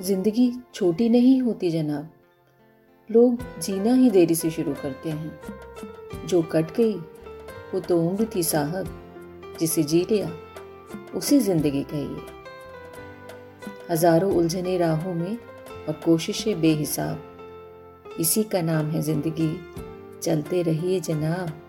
ज़िंदगी छोटी नहीं होती जनाब। लोग जीना ही देरी से शुरू करते हैं। जो कट गई, वो तो उम्र थी साहब, जिसे जी लिया, उसी ज़िंदगी कहिए। हज़ारों उलझने राहों में और कोशिशें बेहिसाब। इसी का नाम है ज़िंदगी। चलते रहिए जनाब।